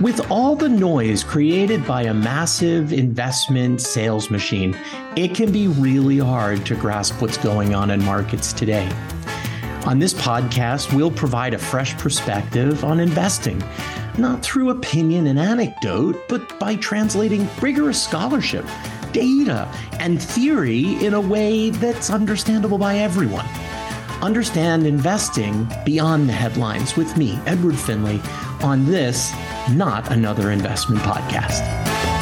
With all the noise created by a massive investment sales machine, it can be really hard to grasp what's going on in markets today. On this podcast, we'll provide a fresh perspective on investing, not through opinion and anecdote, but by translating rigorous scholarship, data, and theory in a way that's understandable by everyone. Understand investing beyond the headlines with me, Edward Finley, on this not Another Investment Podcast.